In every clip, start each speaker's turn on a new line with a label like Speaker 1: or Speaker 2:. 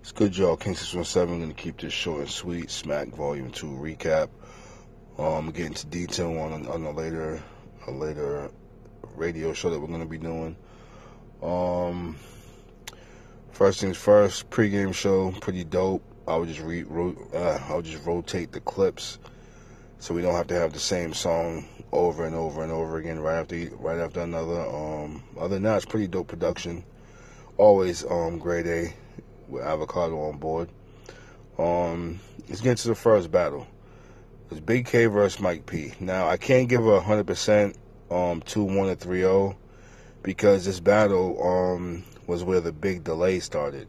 Speaker 1: It's good, y'all. King 617 going to keep this short and sweet. Smack Volume 2 recap. Um, get into detail on, on a later a later radio show that we're going to be doing. Um, first things first, pregame show, pretty dope. I would just re, ro, uh, I would just rotate the clips so we don't have to have the same song over and over and over again right after right after another. Um, other than that, it's pretty dope production. Always um, grade A with avocado on board. Um, let's get to the first battle. It's Big K versus Mike P. Now I can't give a hundred percent um two one or three zero oh, because this battle um was where the big delay started.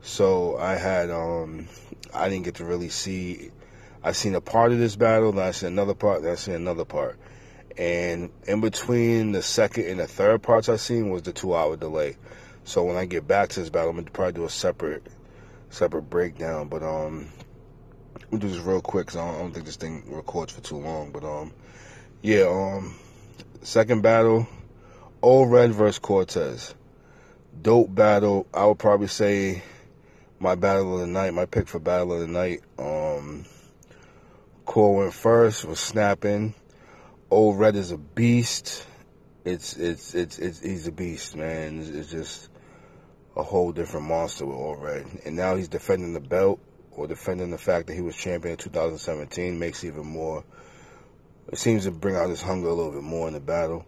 Speaker 1: So I had um I didn't get to really see I seen a part of this battle, then I seen another part, then I seen another part. And in between the second and the third parts I seen was the two hour delay. So when I get back to this battle, I'm gonna probably do a separate separate breakdown. But um, we'll do this real quick because I, I, don't think this thing records for too long. But um, yeah, um, second battle, Old Red versus Cortez. Dope battle. I would probably say my battle of the night, my pick for battle of the night. Um, Core went first, was snapping. Old Red is a beast. It's it's it's it's he's a beast, man. It's, it's just a whole different monster with Old Red. And now he's defending the belt or defending the fact that he was champion in 2017 makes even more. It seems to bring out his hunger a little bit more in the battle.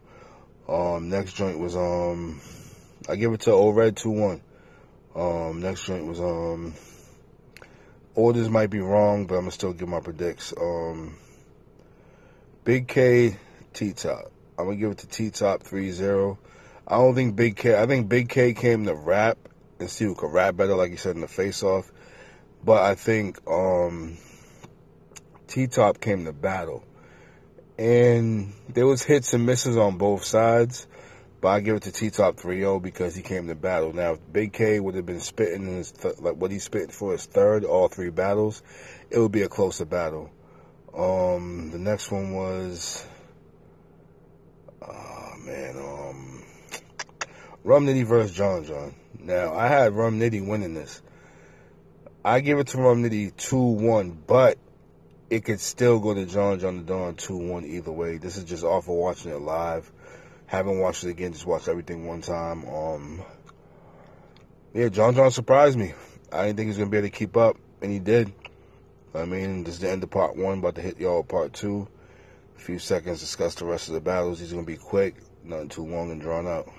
Speaker 1: Um, next joint was um, I give it to Old Red two one. Um, next joint was um, orders might be wrong, but I'm gonna still give my predicts. Um, Big K T Top. I'm gonna give it to T Top 3-0. I don't think Big K. I think Big K came to rap and see who could rap better, like you said in the face off. But I think um, T Top came to battle, and there was hits and misses on both sides. But I give it to T Top 3-0 because he came to battle. Now, if Big K would have been spitting in his th- like what he spit for his third, all three battles, it would be a closer battle. Um, the next one was, oh man, um, Rum Nitty versus John John. Now, I had Rum Nitty winning this. I give it to Rum Nitty 2-1, but it could still go to John John the Don 2-1 either way. This is just off of watching it live. Haven't watched it again, just watched everything one time. Um, yeah, John John surprised me. I didn't think he was going to be able to keep up, and he did. I mean, this is the end of part one, about to hit y'all part two. A few seconds, discuss the rest of the battles. Are going to be quick, nothing too long and drawn out.